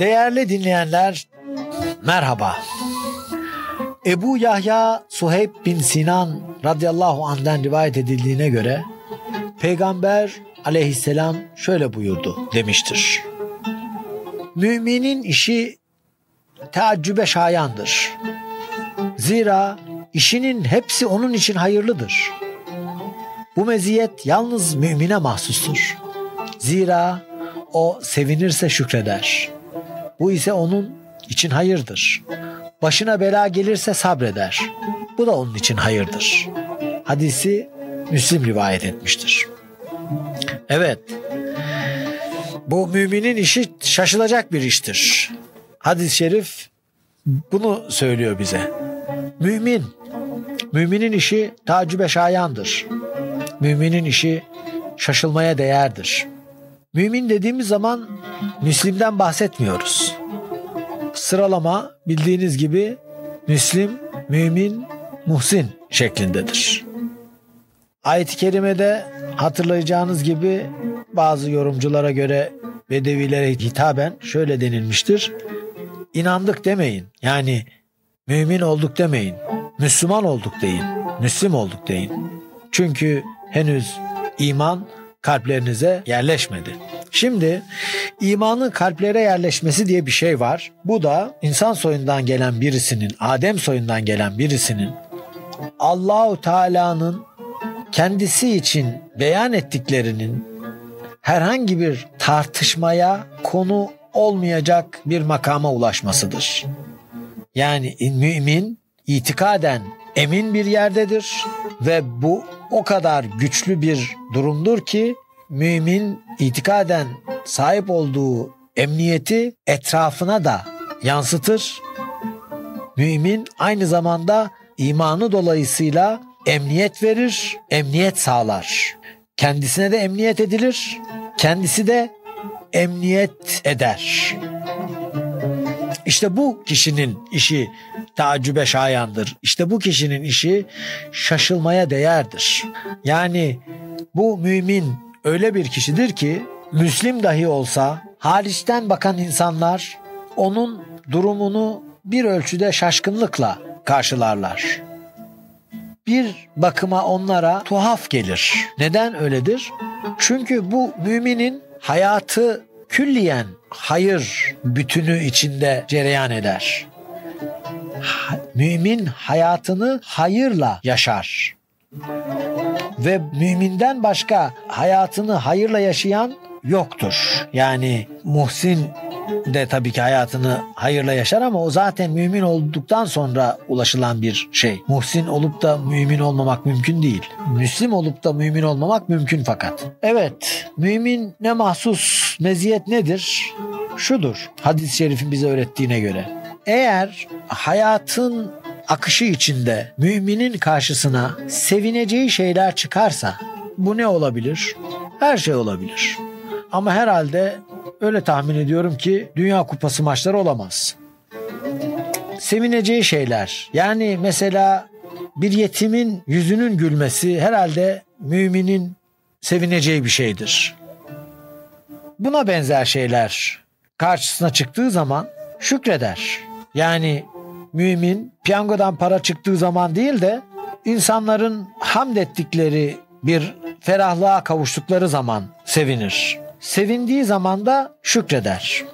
Değerli dinleyenler, merhaba. Ebu Yahya Suheyb bin Sinan radıyallahu anh'den rivayet edildiğine göre Peygamber aleyhisselam şöyle buyurdu demiştir. Müminin işi teaccübe şayandır. Zira işinin hepsi onun için hayırlıdır. Bu meziyet yalnız mümine mahsustur. Zira o sevinirse şükreder. Bu ise onun için hayırdır. Başına bela gelirse sabreder. Bu da onun için hayırdır. Hadisi Müslim rivayet etmiştir. Evet. Bu müminin işi şaşılacak bir iştir. Hadis-i şerif bunu söylüyor bize. Mümin, müminin işi tacübe şayandır. Müminin işi şaşılmaya değerdir. Mümin dediğimiz zaman Müslim'den bahsetmiyoruz. Sıralama bildiğiniz gibi Müslim, Mümin, Muhsin şeklindedir. Ayet-i kerimede hatırlayacağınız gibi bazı yorumculara göre Bedevilere hitaben şöyle denilmiştir. İnandık demeyin. Yani mümin olduk demeyin. Müslüman olduk deyin. Müslim olduk deyin. Çünkü henüz iman kalplerinize yerleşmedi. Şimdi imanın kalplere yerleşmesi diye bir şey var. Bu da insan soyundan gelen birisinin, Adem soyundan gelen birisinin Allahu Teala'nın kendisi için beyan ettiklerinin herhangi bir tartışmaya konu olmayacak bir makama ulaşmasıdır. Yani mümin itikaden emin bir yerdedir ve bu o kadar güçlü bir durumdur ki mümin itikaden sahip olduğu emniyeti etrafına da yansıtır. Mümin aynı zamanda imanı dolayısıyla emniyet verir, emniyet sağlar. Kendisine de emniyet edilir, kendisi de emniyet eder. İşte bu kişinin işi tacübe şayandır. İşte bu kişinin işi şaşılmaya değerdir. Yani bu mümin öyle bir kişidir ki Müslim dahi olsa hariçten bakan insanlar onun durumunu bir ölçüde şaşkınlıkla karşılarlar. Bir bakıma onlara tuhaf gelir. Neden öyledir? Çünkü bu müminin hayatı külliyen hayır bütünü içinde cereyan eder. Mümin hayatını hayırla yaşar. Ve müminden başka hayatını hayırla yaşayan yoktur. Yani Muhsin de tabii ki hayatını hayırla yaşar ama o zaten mümin olduktan sonra ulaşılan bir şey. Muhsin olup da mümin olmamak mümkün değil. Müslim olup da mümin olmamak mümkün fakat. Evet, mümin ne mahsus meziyet nedir? Şudur, hadis-i şerifin bize öğrettiğine göre. Eğer hayatın akışı içinde müminin karşısına sevineceği şeyler çıkarsa bu ne olabilir? Her şey olabilir. Ama herhalde öyle tahmin ediyorum ki Dünya Kupası maçları olamaz. Sevineceği şeyler. Yani mesela bir yetimin yüzünün gülmesi herhalde müminin sevineceği bir şeydir. Buna benzer şeyler karşısına çıktığı zaman şükreder. Yani mümin piyangodan para çıktığı zaman değil de insanların hamd ettikleri bir ferahlığa kavuştukları zaman sevinir. Sevindiği zaman da şükreder.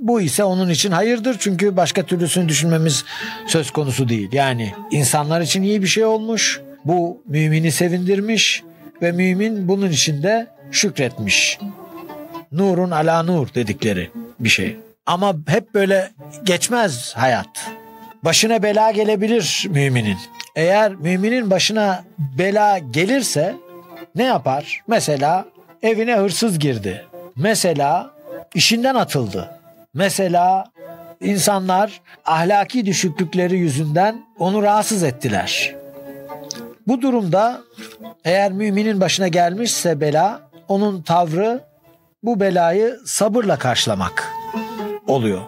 Bu ise onun için hayırdır çünkü başka türlüsünü düşünmemiz söz konusu değil. Yani insanlar için iyi bir şey olmuş. Bu mümini sevindirmiş ve mümin bunun için de şükretmiş. Nurun ala nur dedikleri bir şey. Ama hep böyle geçmez hayat. Başına bela gelebilir müminin. Eğer müminin başına bela gelirse ne yapar? Mesela evine hırsız girdi. Mesela işinden atıldı. Mesela insanlar ahlaki düşüklükleri yüzünden onu rahatsız ettiler. Bu durumda eğer müminin başına gelmişse bela onun tavrı bu belayı sabırla karşılamak oluyor.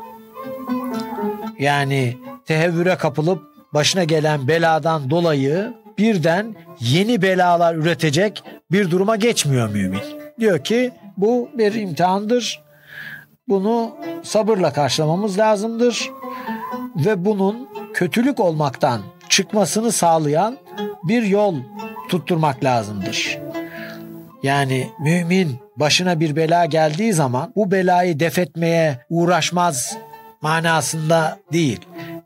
Yani tehevvüre kapılıp başına gelen beladan dolayı birden yeni belalar üretecek bir duruma geçmiyor mümin. Diyor ki bu bir imtihandır. Bunu sabırla karşılamamız lazımdır ve bunun kötülük olmaktan çıkmasını sağlayan bir yol tutturmak lazımdır. Yani mümin başına bir bela geldiği zaman bu belayı defetmeye uğraşmaz manasında değil.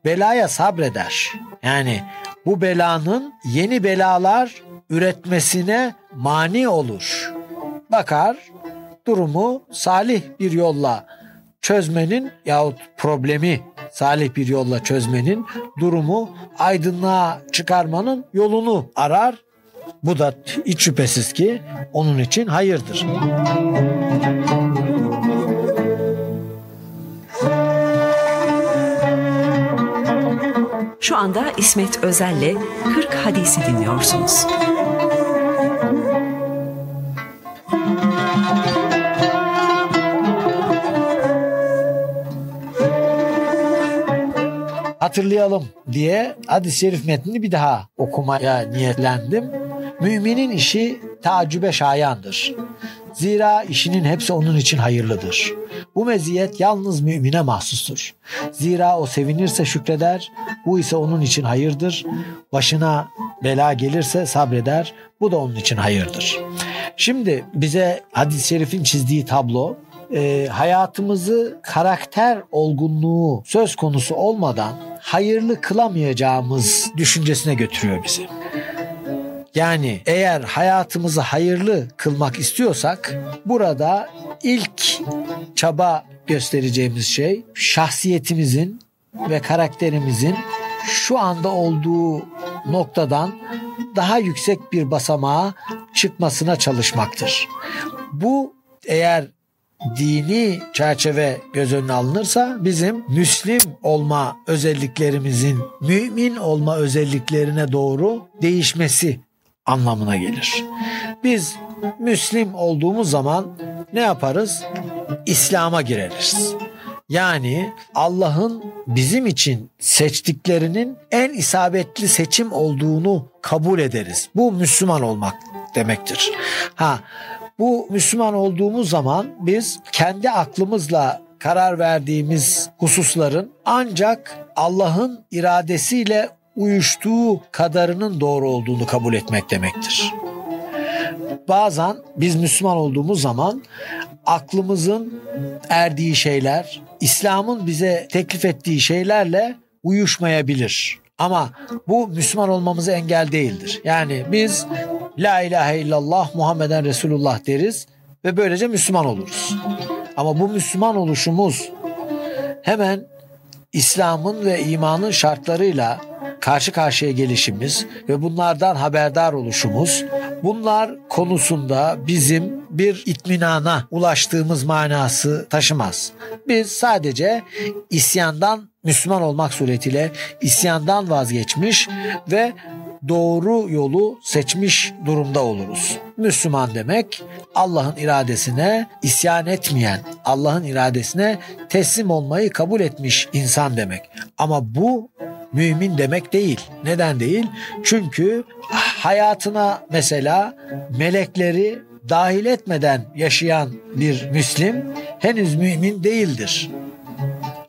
Belaya sabreder. Yani bu belanın yeni belalar üretmesine mani olur. Bakar durumu salih bir yolla çözmenin yahut problemi salih bir yolla çözmenin durumu aydınlığa çıkarmanın yolunu arar. Bu da hiç şüphesiz ki onun için hayırdır. Şu anda İsmet Özel'le 40 Hadisi dinliyorsunuz. hatırlayalım diye hadis-i şerif metnini bir daha okumaya niyetlendim. Müminin işi tacübe şayandır. Zira işinin hepsi onun için hayırlıdır. Bu meziyet yalnız mümine mahsustur. Zira o sevinirse şükreder, bu ise onun için hayırdır. Başına bela gelirse sabreder, bu da onun için hayırdır. Şimdi bize hadis-i şerifin çizdiği tablo e, hayatımızı karakter olgunluğu söz konusu olmadan hayırlı kılamayacağımız düşüncesine götürüyor bizi. Yani eğer hayatımızı hayırlı kılmak istiyorsak burada ilk çaba göstereceğimiz şey şahsiyetimizin ve karakterimizin şu anda olduğu noktadan daha yüksek bir basamağa çıkmasına çalışmaktır. Bu eğer dini çerçeve göz önüne alınırsa bizim Müslim olma özelliklerimizin mümin olma özelliklerine doğru değişmesi anlamına gelir. Biz Müslim olduğumuz zaman ne yaparız? İslam'a gireriz. Yani Allah'ın bizim için seçtiklerinin en isabetli seçim olduğunu kabul ederiz. Bu Müslüman olmak demektir. Ha bu Müslüman olduğumuz zaman biz kendi aklımızla karar verdiğimiz hususların ancak Allah'ın iradesiyle uyuştuğu kadarının doğru olduğunu kabul etmek demektir. Bazen biz Müslüman olduğumuz zaman aklımızın erdiği şeyler, İslam'ın bize teklif ettiği şeylerle uyuşmayabilir. Ama bu Müslüman olmamıza engel değildir. Yani biz La ilahe illallah Muhammeden Resulullah deriz ve böylece Müslüman oluruz. Ama bu Müslüman oluşumuz hemen İslam'ın ve imanın şartlarıyla karşı karşıya gelişimiz ve bunlardan haberdar oluşumuz bunlar konusunda bizim bir itminana ulaştığımız manası taşımaz. Biz sadece isyandan Müslüman olmak suretiyle isyandan vazgeçmiş ve doğru yolu seçmiş durumda oluruz. Müslüman demek Allah'ın iradesine isyan etmeyen, Allah'ın iradesine teslim olmayı kabul etmiş insan demek. Ama bu mümin demek değil. Neden değil? Çünkü hayatına mesela melekleri dahil etmeden yaşayan bir Müslim henüz mümin değildir.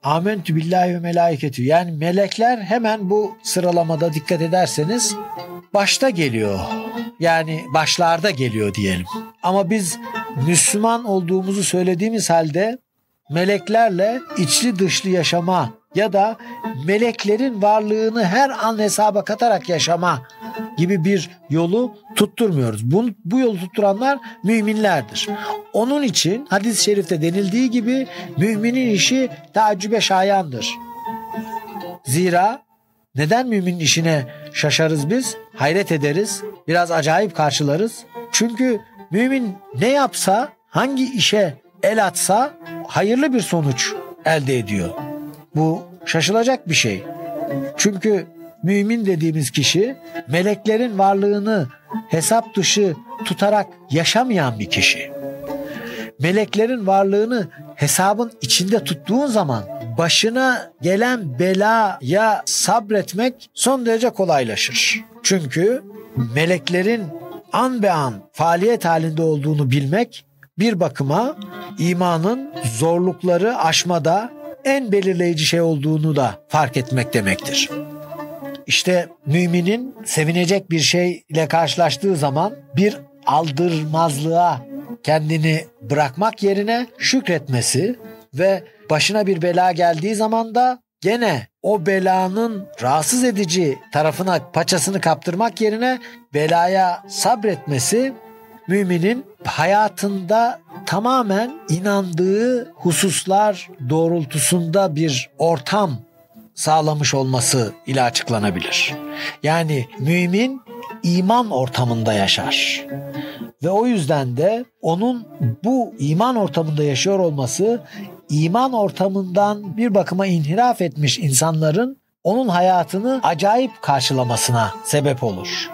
Amentü billahi ve melaiketü. Yani melekler hemen bu sıralamada dikkat ederseniz başta geliyor. Yani başlarda geliyor diyelim. Ama biz Müslüman olduğumuzu söylediğimiz halde meleklerle içli dışlı yaşama ya da meleklerin varlığını her an hesaba katarak yaşama gibi bir yolu tutturmuyoruz. Bu, bu yolu tutturanlar müminlerdir. Onun için hadis-i şerifte denildiği gibi müminin işi tacübe şayandır. Zira neden müminin işine şaşarız biz? Hayret ederiz. Biraz acayip karşılarız. Çünkü mümin ne yapsa, hangi işe el atsa hayırlı bir sonuç elde ediyor. Bu şaşılacak bir şey. Çünkü mümin dediğimiz kişi meleklerin varlığını hesap dışı tutarak yaşamayan bir kişi. Meleklerin varlığını hesabın içinde tuttuğun zaman başına gelen belaya sabretmek son derece kolaylaşır. Çünkü meleklerin an be an faaliyet halinde olduğunu bilmek bir bakıma imanın zorlukları aşmada en belirleyici şey olduğunu da fark etmek demektir. İşte müminin sevinecek bir şeyle karşılaştığı zaman bir aldırmazlığa kendini bırakmak yerine şükretmesi ve başına bir bela geldiği zaman da gene o belanın rahatsız edici tarafına paçasını kaptırmak yerine belaya sabretmesi müminin hayatında tamamen inandığı hususlar doğrultusunda bir ortam sağlamış olması ile açıklanabilir. Yani mümin iman ortamında yaşar. Ve o yüzden de onun bu iman ortamında yaşıyor olması iman ortamından bir bakıma inhiraf etmiş insanların onun hayatını acayip karşılamasına sebep olur.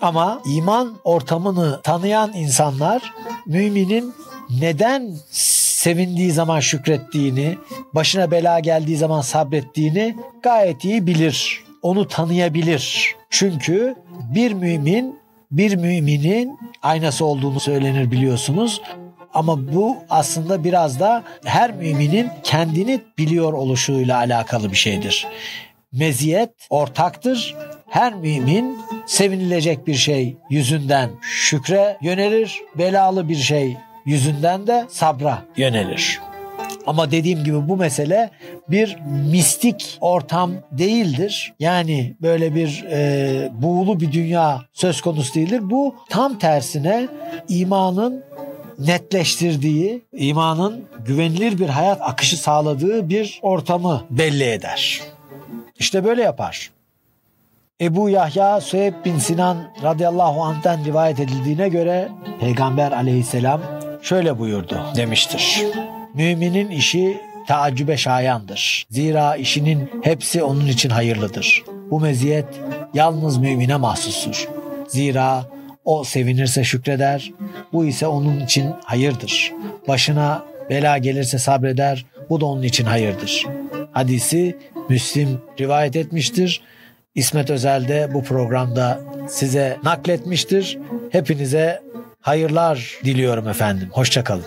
Ama iman ortamını tanıyan insanlar müminin neden sevindiği zaman şükrettiğini, başına bela geldiği zaman sabrettiğini gayet iyi bilir. Onu tanıyabilir. Çünkü bir mümin bir müminin aynası olduğunu söylenir biliyorsunuz. Ama bu aslında biraz da her müminin kendini biliyor oluşuyla alakalı bir şeydir. Meziyet ortaktır. Her mümin sevinilecek bir şey yüzünden şükre yönelir, belalı bir şey yüzünden de sabra yönelir. Ama dediğim gibi bu mesele bir mistik ortam değildir. Yani böyle bir e, buğulu bir dünya söz konusu değildir. Bu tam tersine imanın netleştirdiği, imanın güvenilir bir hayat akışı sağladığı bir ortamı belli eder. İşte böyle yapar. Ebu Yahya Süheyb bin Sinan radıyallahu anh'ten rivayet edildiğine göre Peygamber aleyhisselam şöyle buyurdu demiştir. Müminin işi taaccübe şayandır. Zira işinin hepsi onun için hayırlıdır. Bu meziyet yalnız mümine mahsustur. Zira o sevinirse şükreder, bu ise onun için hayırdır. Başına bela gelirse sabreder, bu da onun için hayırdır. Hadisi Müslim rivayet etmiştir. İsmet Özel de bu programda size nakletmiştir. Hepinize hayırlar diliyorum efendim. Hoşçakalın.